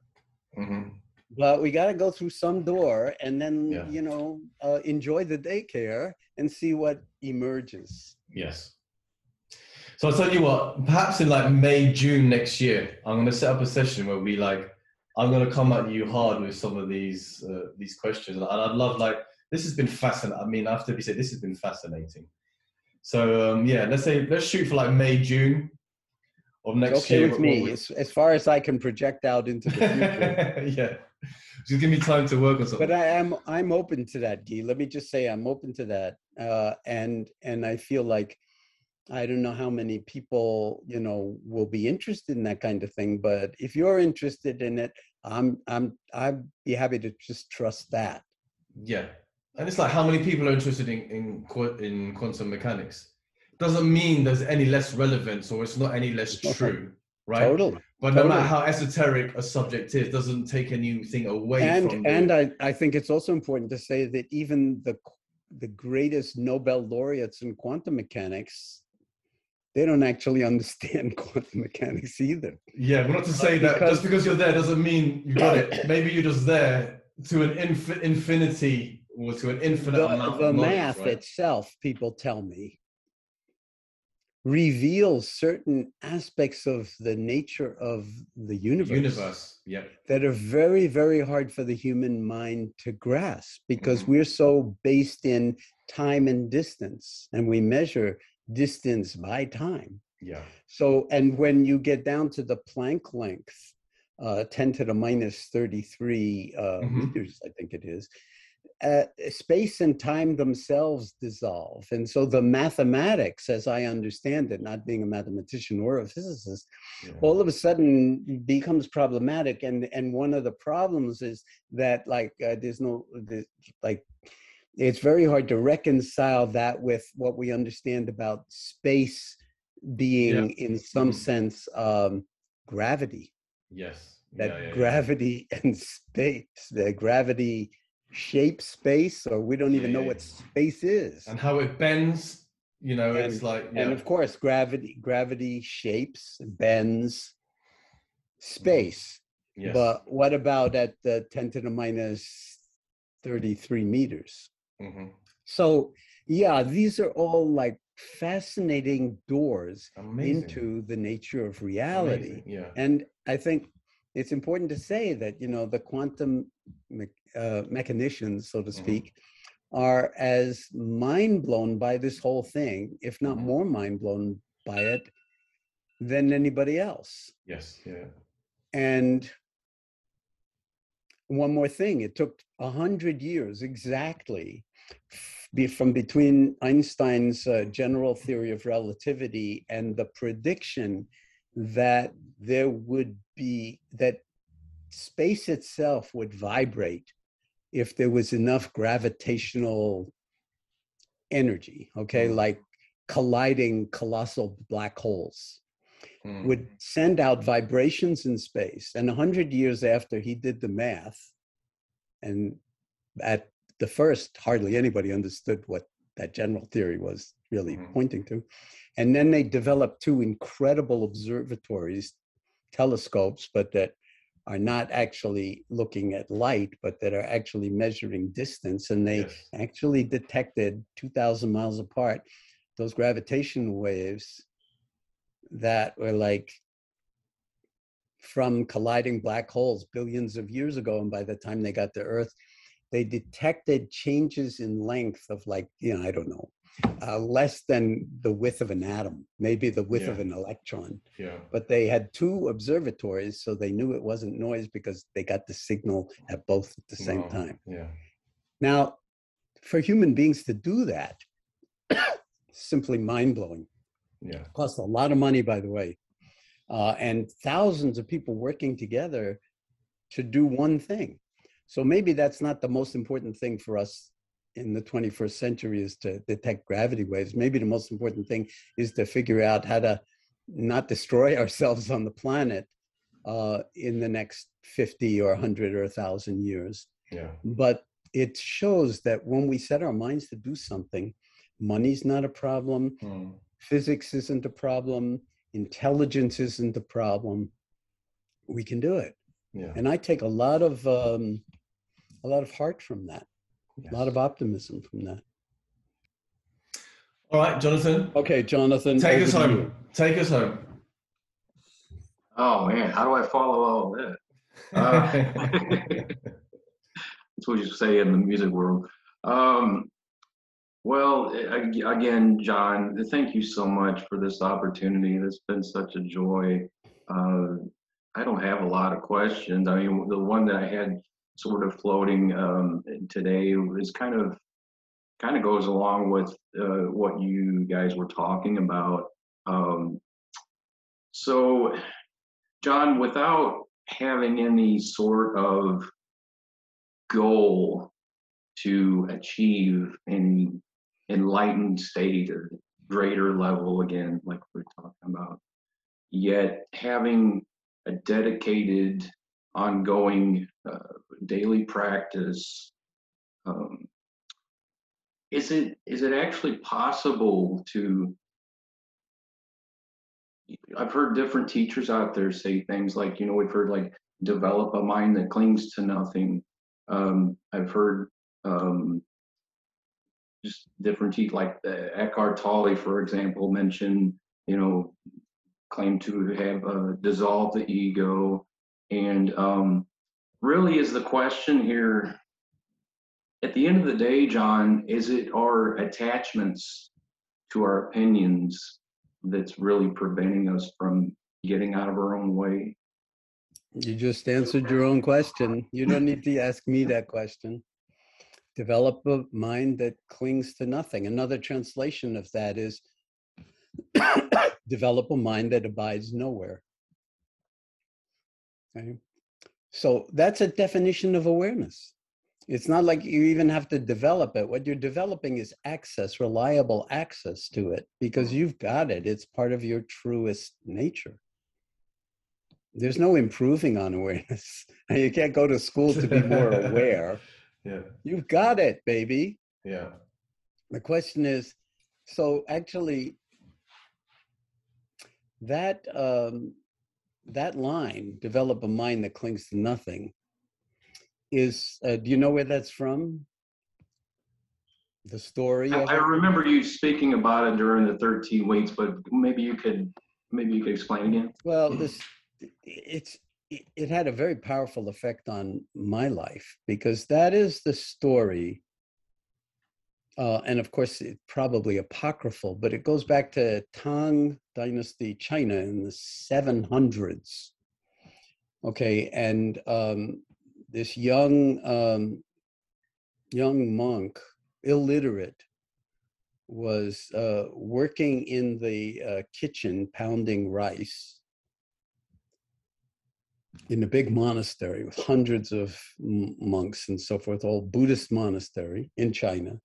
hmm But we got to go through some door and then, Yeah. you know, uh, enjoy the daycare and see what emerges. Yes. So I'll tell you what, perhaps in like May, June next year, I'm going to set up a session where we like, I'm going to come at you hard with some of these uh, these questions, and I'd love like this has been fascinating. I mean, I have to be said, this has been fascinating. So um, yeah, let's say let's shoot for like May, June of next okay year. with me, as, as far as I can project out into the future. (laughs) yeah, just give me time to work on something. but I am I'm open to that, Guy. Let me just say I'm open to that, uh, and and I feel like I don't know how many people you know will be interested in that kind of thing, but if you're interested in it, I'm I'm I'd be happy to just trust that. Yeah, and it's like how many people are interested in in, in quantum mechanics. Doesn't mean there's any less relevance or it's not any less true, right? Totally. But no matter how esoteric a subject is, doesn't take anything away and from the, and I, I think it's also important to say that even the the greatest Nobel laureates in quantum mechanics, they don't actually (laughs) understand quantum mechanics either. yeah. But not to say that Because- just because you're there doesn't mean you got it. (coughs) Maybe you're just there to an infi- infinity or to an infinite The, amount the math right? itself, people tell me, reveals certain aspects of the nature of the universe. universe. Yeah. that are very, very hard for the human mind to grasp because Mhm. we're so based in time and distance and we measure distance by time. Yeah. So, and when you get down to the Planck length, uh, 10 to the minus 33 uh, Mhm. meters, I think it is, uh, space and time themselves dissolve. And so the mathematics, as I understand it, not being a mathematician or a physicist, yeah. all of a sudden becomes problematic and and one of the problems is that like uh, there's no there's, like it's very hard to reconcile that with what we understand about space being in some Mhm. sense um gravity yes. that yeah, yeah, yeah. gravity (laughs) and space the gravity shapes space or we don't Yeah, even know yeah, what space is and how it bends. You know, it's like yeah. and of course gravity gravity shapes bends space yes. But what about at the 10 to the minus 33 meters? Mhm. So, yeah, these are all like fascinating doors Amazing. into the nature of reality. Amazing, Yeah. And I think it's important to say that, you know, the quantum me- uh, mechanicians, so to Mhm. speak, are as mind blown by this whole thing, if not Mhm. more mind blown by it, than anybody else. Yes. Yeah. And one more thing, it took a hundred years exactly be from between Einstein's uh, general theory of relativity and the prediction that there would be that space itself would vibrate if there was enough gravitational energy okay Mm. like colliding colossal black holes Mm. would send out vibrations in space. And 100 years after he did the math, and at the first, hardly anybody understood what that general theory was really Mhm. pointing to. And then they developed two incredible observatories, telescopes, but that are not actually looking at light, but that are actually measuring distance. And they Yes. actually detected 2,000 miles apart those gravitational waves that were like from colliding black holes billions of years ago. And by the time they got to Earth, they detected changes in length of like, you know, I don't know, uh, less than the width of an atom, maybe the width of an electron. Yeah. But they had two observatories, so they knew it wasn't noise because they got the signal at both at the same Wow. time. Yeah. Now, for human beings to do that, (coughs) simply mind blowing. Yeah. Cost a lot of money, by the way, uh, and thousands of people working together to do one thing. So maybe that's not the most important thing for us in the 21st century is to detect gravity waves. Maybe the most important thing is to figure out how to not destroy (laughs) ourselves on the planet uh, in the next 50 or 100 or 1,000 years. Yeah. But it shows that when we set our minds to do something, money's not a problem, Mm. physics isn't a problem, intelligence isn't a problem. We can do it. Yeah. And I take a lot of um, a lot of heart from that, Yes. a lot of optimism from that. All right, Jonathan, Okay, Jonathan, take us home. you. Take us home. Oh man, how do I follow all that? Uh, (laughs) That's what you say in the music world. Um, well, again, Jon, thank you so much for this opportunity. It's been such a joy. Uh, I don't have a lot of questions. I mean, the one that I had sort of floating um, today is kind of kind of goes along with uh, what you guys were talking about. Um, so, Jon, without having any sort of goal to achieve any enlightened state or greater level again, like we're talking about, yet having a dedicated, ongoing uh, daily practice. Um, is it is it actually possible to I've heard different teachers out there say things like, you know, we've heard like develop a mind that clings to nothing. Um, I've heard um, just different teachers, like the Eckhart Tolle, for example, mention, you know, claim to have uh, dissolved the ego. And um, really is the question here, at the end of the day, Jon, is it our attachments to our opinions that's really preventing us from getting out of our own way? You just answered your own question. You don't need to ask me that question. Develop a mind that clings to nothing. Another translation of that is (coughs) develop a mind that abides nowhere. So that's a definition of awareness. It's not like you even have to develop it. What you're developing is access, reliable access to it, because you've got it. It's part of your truest nature. There's no improving on awareness. (laughs) You can't go to school to be more aware. (laughs) Yeah. You've got it, baby. Yeah. The question is so actually, that um, that line, develop a mind that clings to nothing, is uh, do you know where that's from? The story I, I remember you speaking about it during the 13 weeks, but maybe you could maybe you could explain again. Well, this it's it it had a very powerful effect on my life because that is the story. Uh, and of course, it's probably apocryphal, but it goes back to Tang Dynasty China in the 700s. Okay, and um, this young um, young monk, illiterate, was uh, working in the uh, kitchen pounding rice in a big monastery with hundreds of monks and so forth, all Buddhist monastery in China.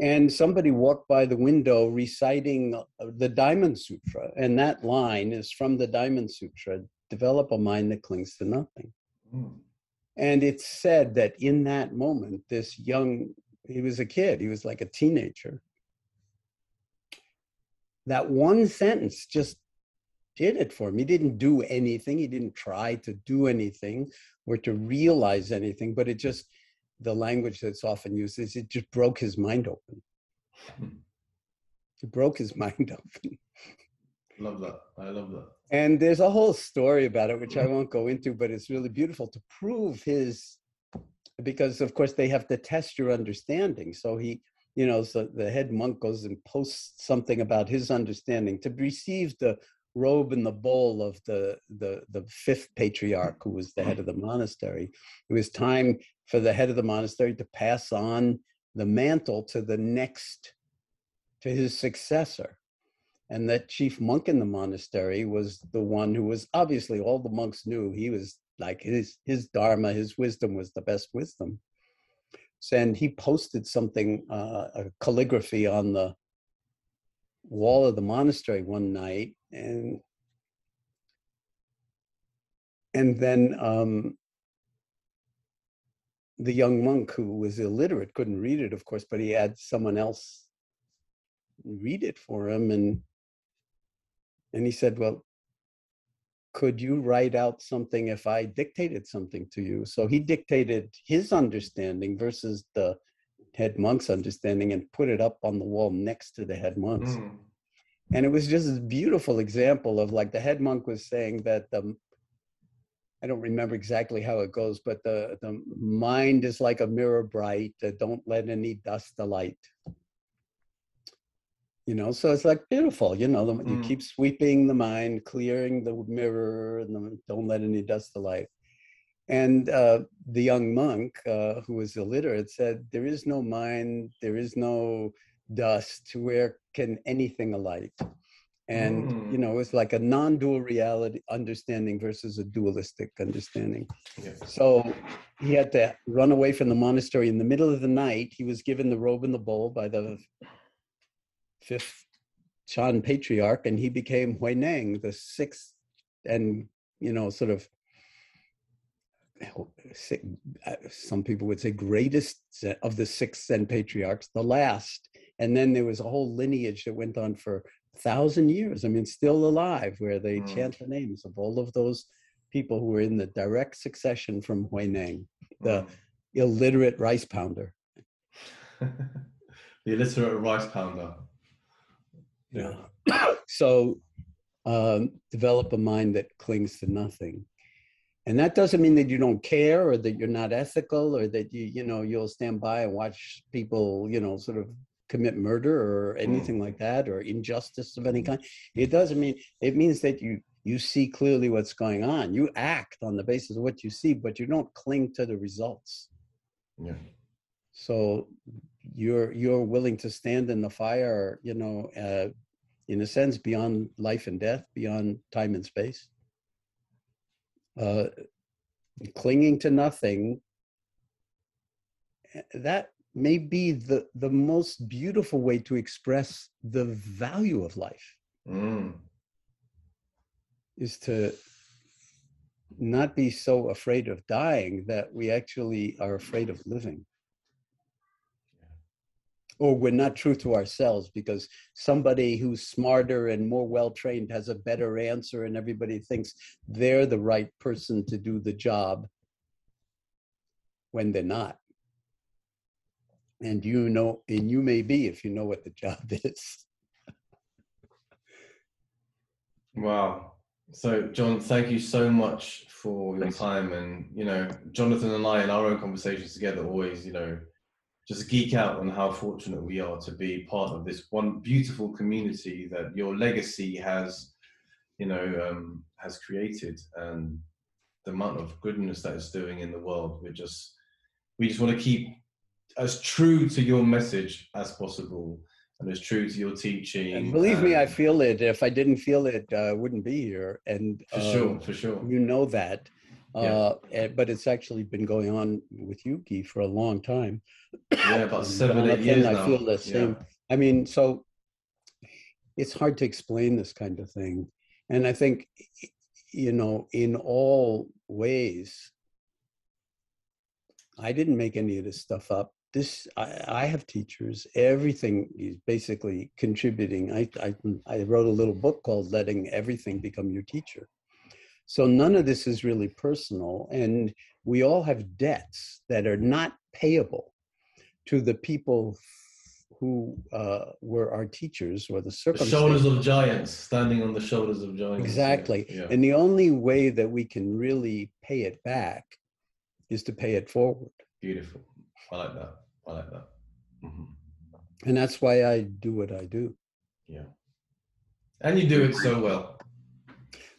And somebody walked by the window reciting uh, the Diamond Sutra, and that line is from the Diamond Sutra develop a mind that clings to nothing. Mm. And it's said that in that moment, this young, he was a kid, he was like a teenager. That one sentence just did it for him. He didn't do anything, he didn't try to do anything or to realize anything, but it just, the language that's often used is it just broke his mind open. (laughs) It broke his mind (laughs) open. Love that. I love that. And there's a whole story about it, which I mm-hmm. won't go into, but it's really beautiful to prove his, because of course they have to test your understanding. So he, you know, so the head monk goes and posts something about his understanding to receive the robe and the bowl of the the the fifth patriarch who was the head of the monastery. It was time for the head of the monastery to pass on the mantle to the next to his successor and that chief monk in the monastery was the one who was obviously all the monks knew he was like his his dharma, his wisdom was the best wisdom. So and he posted something, uh, a calligraphy on the wall of the monastery one night, and and then um, the young monk who was illiterate couldn't read it, of course, but he had someone else read it for him, and and he said, "Well, could you write out something if I dictated something to you?" So he dictated his understanding versus the head monk's understanding and put it up on the wall next to the head monk's. Mm. And it was just a beautiful example of like the head monk was saying that the I don't remember exactly how it goes, but the, the mind is like a mirror bright. Don't let any dust alight. You know, so it's like beautiful. You know, the, you Mm. keep sweeping the mind, clearing the mirror, and the, don't let any dust alight. And uh, the young monk, uh, who was illiterate, said, "There is no mind. There is no dust. Where can anything alight?" And you Mm. know, it's like a non-dual reality understanding versus a dualistic understanding. Yeah. So he had to run away from the monastery in the middle of the night. He was given the robe and the bowl by the fifth Chan patriarch, and he became Huineng, the sixth, and you know, sort of. uh, Some people would say greatest of the six Zen patriarchs, the last, and then there was a whole lineage that went on for thousand years. I mean, still alive, where they Mm. chant the names of all of those people who were in the direct succession from Huineng, the illiterate rice pounder. Mm. (laughs) the illiterate rice pounder. Yeah. (coughs) so um, develop a mind that clings to nothing. And that doesn't mean that you don't care or that you're not ethical or that you, you know, you'll stand by and watch people, you know, sort of commit murder or anything like that or injustice of any kind. It doesn't mean it means that you you see clearly what's going on. You act on the basis of what you see, but you don't cling to the results. Yeah. So you're you're willing to stand in the fire, you know, uh, in a sense, beyond life and death, beyond time and space. Uh, clinging to nothing. eh, That may be the the most beautiful way to express the value of life Mm. is to not be so afraid of dying that we actually are afraid of living. Or we're not true to ourselves because somebody who's smarter and more well trained has a better answer, and everybody thinks they're the right person to do the job when they're not. And you know, and you may be if you know what the job (laughs) is. Wow. So, Jon, thank you so much for your Thanks. time. And, you know, Jonathan and I, in our own conversations together, always, you know, just geek out on how fortunate we are to be part of this one beautiful community that your legacy has, you know, um, has created and the amount of goodness that it's doing in the world. We're just, we just want to keep as true to your message as possible and as true to your teaching. And believe me, I feel it. If I didn't feel it, uh, I wouldn't be here. And For um, sure, for sure. you know that. Yeah. Uh, eh, but it's actually been going on with Yuki for a long time. Yeah, about seven, eight years I now. feel the Yeah. same. I mean, so it's hard to explain this kind of thing. And I think, you know, in all ways, I didn't make any of this stuff up. This I, I have teachers. Everything is basically contributing. I, I I wrote a little book called "Letting Everything Become Your Teacher." So none of this is really personal, and we all have debts that are not payable to the people who uh, were our teachers or the The circumstances. shoulders of giants, standing on the shoulders of giants. Exactly. Yeah. And the only way that we can really pay it back is to pay it forward. Beautiful. I like that. I like that. Mhm. And that's why I do what I do. Yeah. And you do it so well.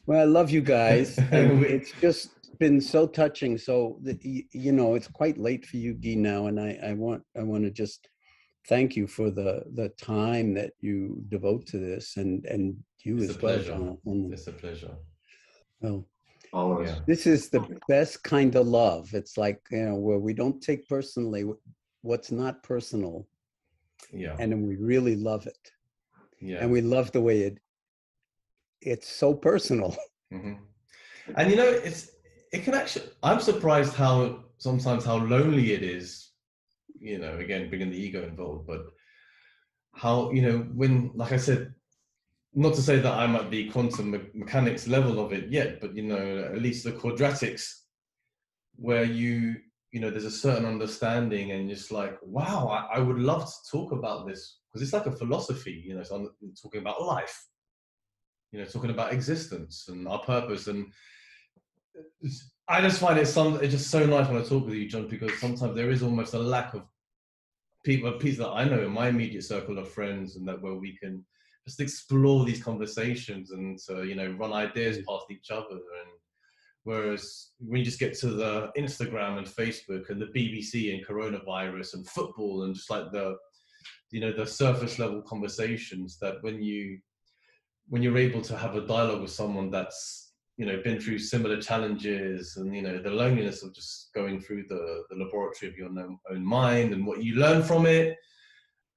Well, I love you guys. (laughs) and it's just been so touching. So, that, you know, it's quite late for you, Guy, now. And I, I want I want to just thank you for the the time that you devote to this and and you It's as a well, pleasure. Jonathan. It's a pleasure. Well, all of us. Yeah. This is the best kind of love. It's like, you know, where we don't take personally what's not personal Yeah. and then we really love it. Yeah. And we love the way it it's so personal. (laughs) hmm And you know, it's it can actually. I'm surprised how sometimes how lonely it is. You know, again, bringing the ego involved, but how you know when, like I said, not to say that I'm at the quantum me- mechanics level of it yet, but you know, at least the quadratics, where you you know there's a certain understanding and just like wow I, I would love to talk about this because it's like a philosophy you know it's on, talking about life you know, talking about existence and our purpose. And I just find it some it's just so nice when I talk with you, Jon, because sometimes there is almost a lack of people, people that I know in my immediate circle of friends, and that where we can just explore these conversations and to you know run ideas mm. past each other. And whereas when you just get to the Instagram and Facebook and the BBC and coronavirus and football and just like the you know the surface level conversations that when you when you're able to have a dialogue with someone that's you know been through similar challenges and you know the loneliness of just going through the, the laboratory of your own mind and what you learn from it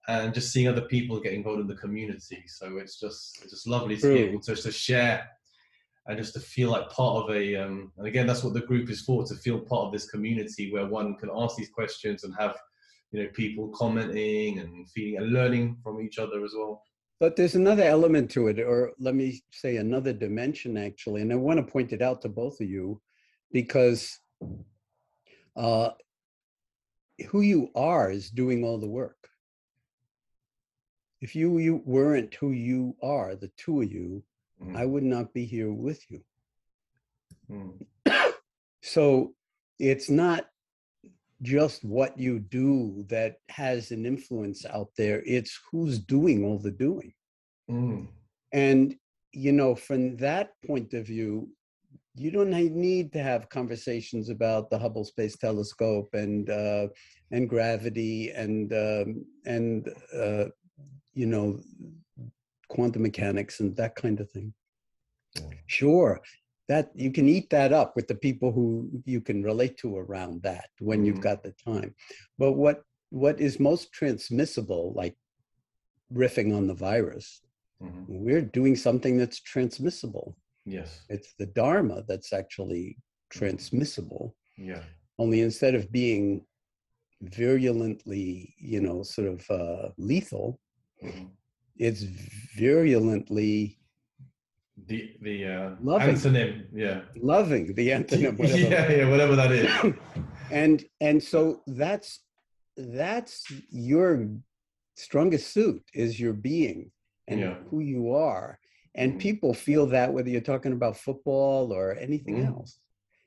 and just seeing other people get involved in the community. So it's just it's just lovely to be able to, to share and just to feel like part of a um, and again that's what the group is for to feel part of this community where one can ask these questions and have you know people commenting and feeling and learning from each other as well. But there's another element to it, or let me say another dimension actually, and I want to point it out to both of you because uh, who you are is doing all the work. If you, you weren't who you are, the two of you, Mm. I would not be here with you. Mm. (coughs) So it's not just what you do that has an influence out there, it's who's doing all the doing. Mm. And, you know, from that point of view, you don't need to have conversations about the Hubble Space Telescope and uh, and gravity and um, and uh, you know quantum mechanics and that kind of thing. Yeah. Sure, that you can eat that up with the people who you can relate to around that when you've Mhm. got the time. But what what is most transmissible, like riffing on the virus, Mhm. we're doing something that's transmissible. Yes. It's the Dharma that's actually transmissible. Yeah. Only instead of being virulently, you know, sort of uh, lethal. It's virulently The the uh, Loving. antonym. Yeah. loving, the antonym, whatever. (laughs) yeah. Yeah. Whatever that is. (laughs) and and so that's that's your strongest suit is your being and Yeah. who you are and Mhm. people feel that whether you're talking about football or anything Mhm. else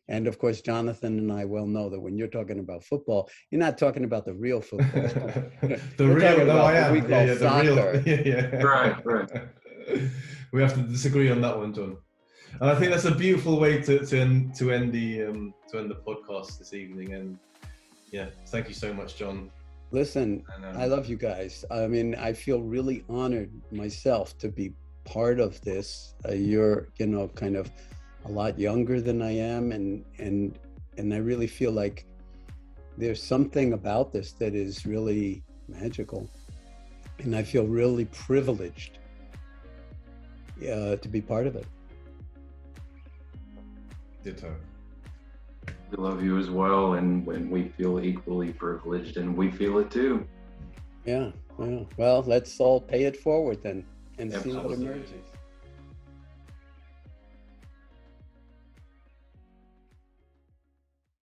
and of course jonathan and i well know that when you're talking about football you're not talking about the real football (laughs) the We're real. talking No, I am. we Yeah, call yeah, the real. (laughs) Yeah, yeah. Right, right. (laughs) we have to disagree on that one, Jon. And I think that's a beautiful way to to end to end the um, to end the podcast this evening. And yeah, thank you so much, Jon. listen And, um, I love you guys. I mean, I feel really honored myself to be part of this. Uh, you're, you know, kind of a lot younger than I am, and and and I really feel like there's something about this that is really magical, and I feel really privileged uh, to be part of it. Ditto. We love you as well, and when we feel equally privileged, and we feel it too. Yeah, yeah. Well, let's all pay it forward then and see what emerges.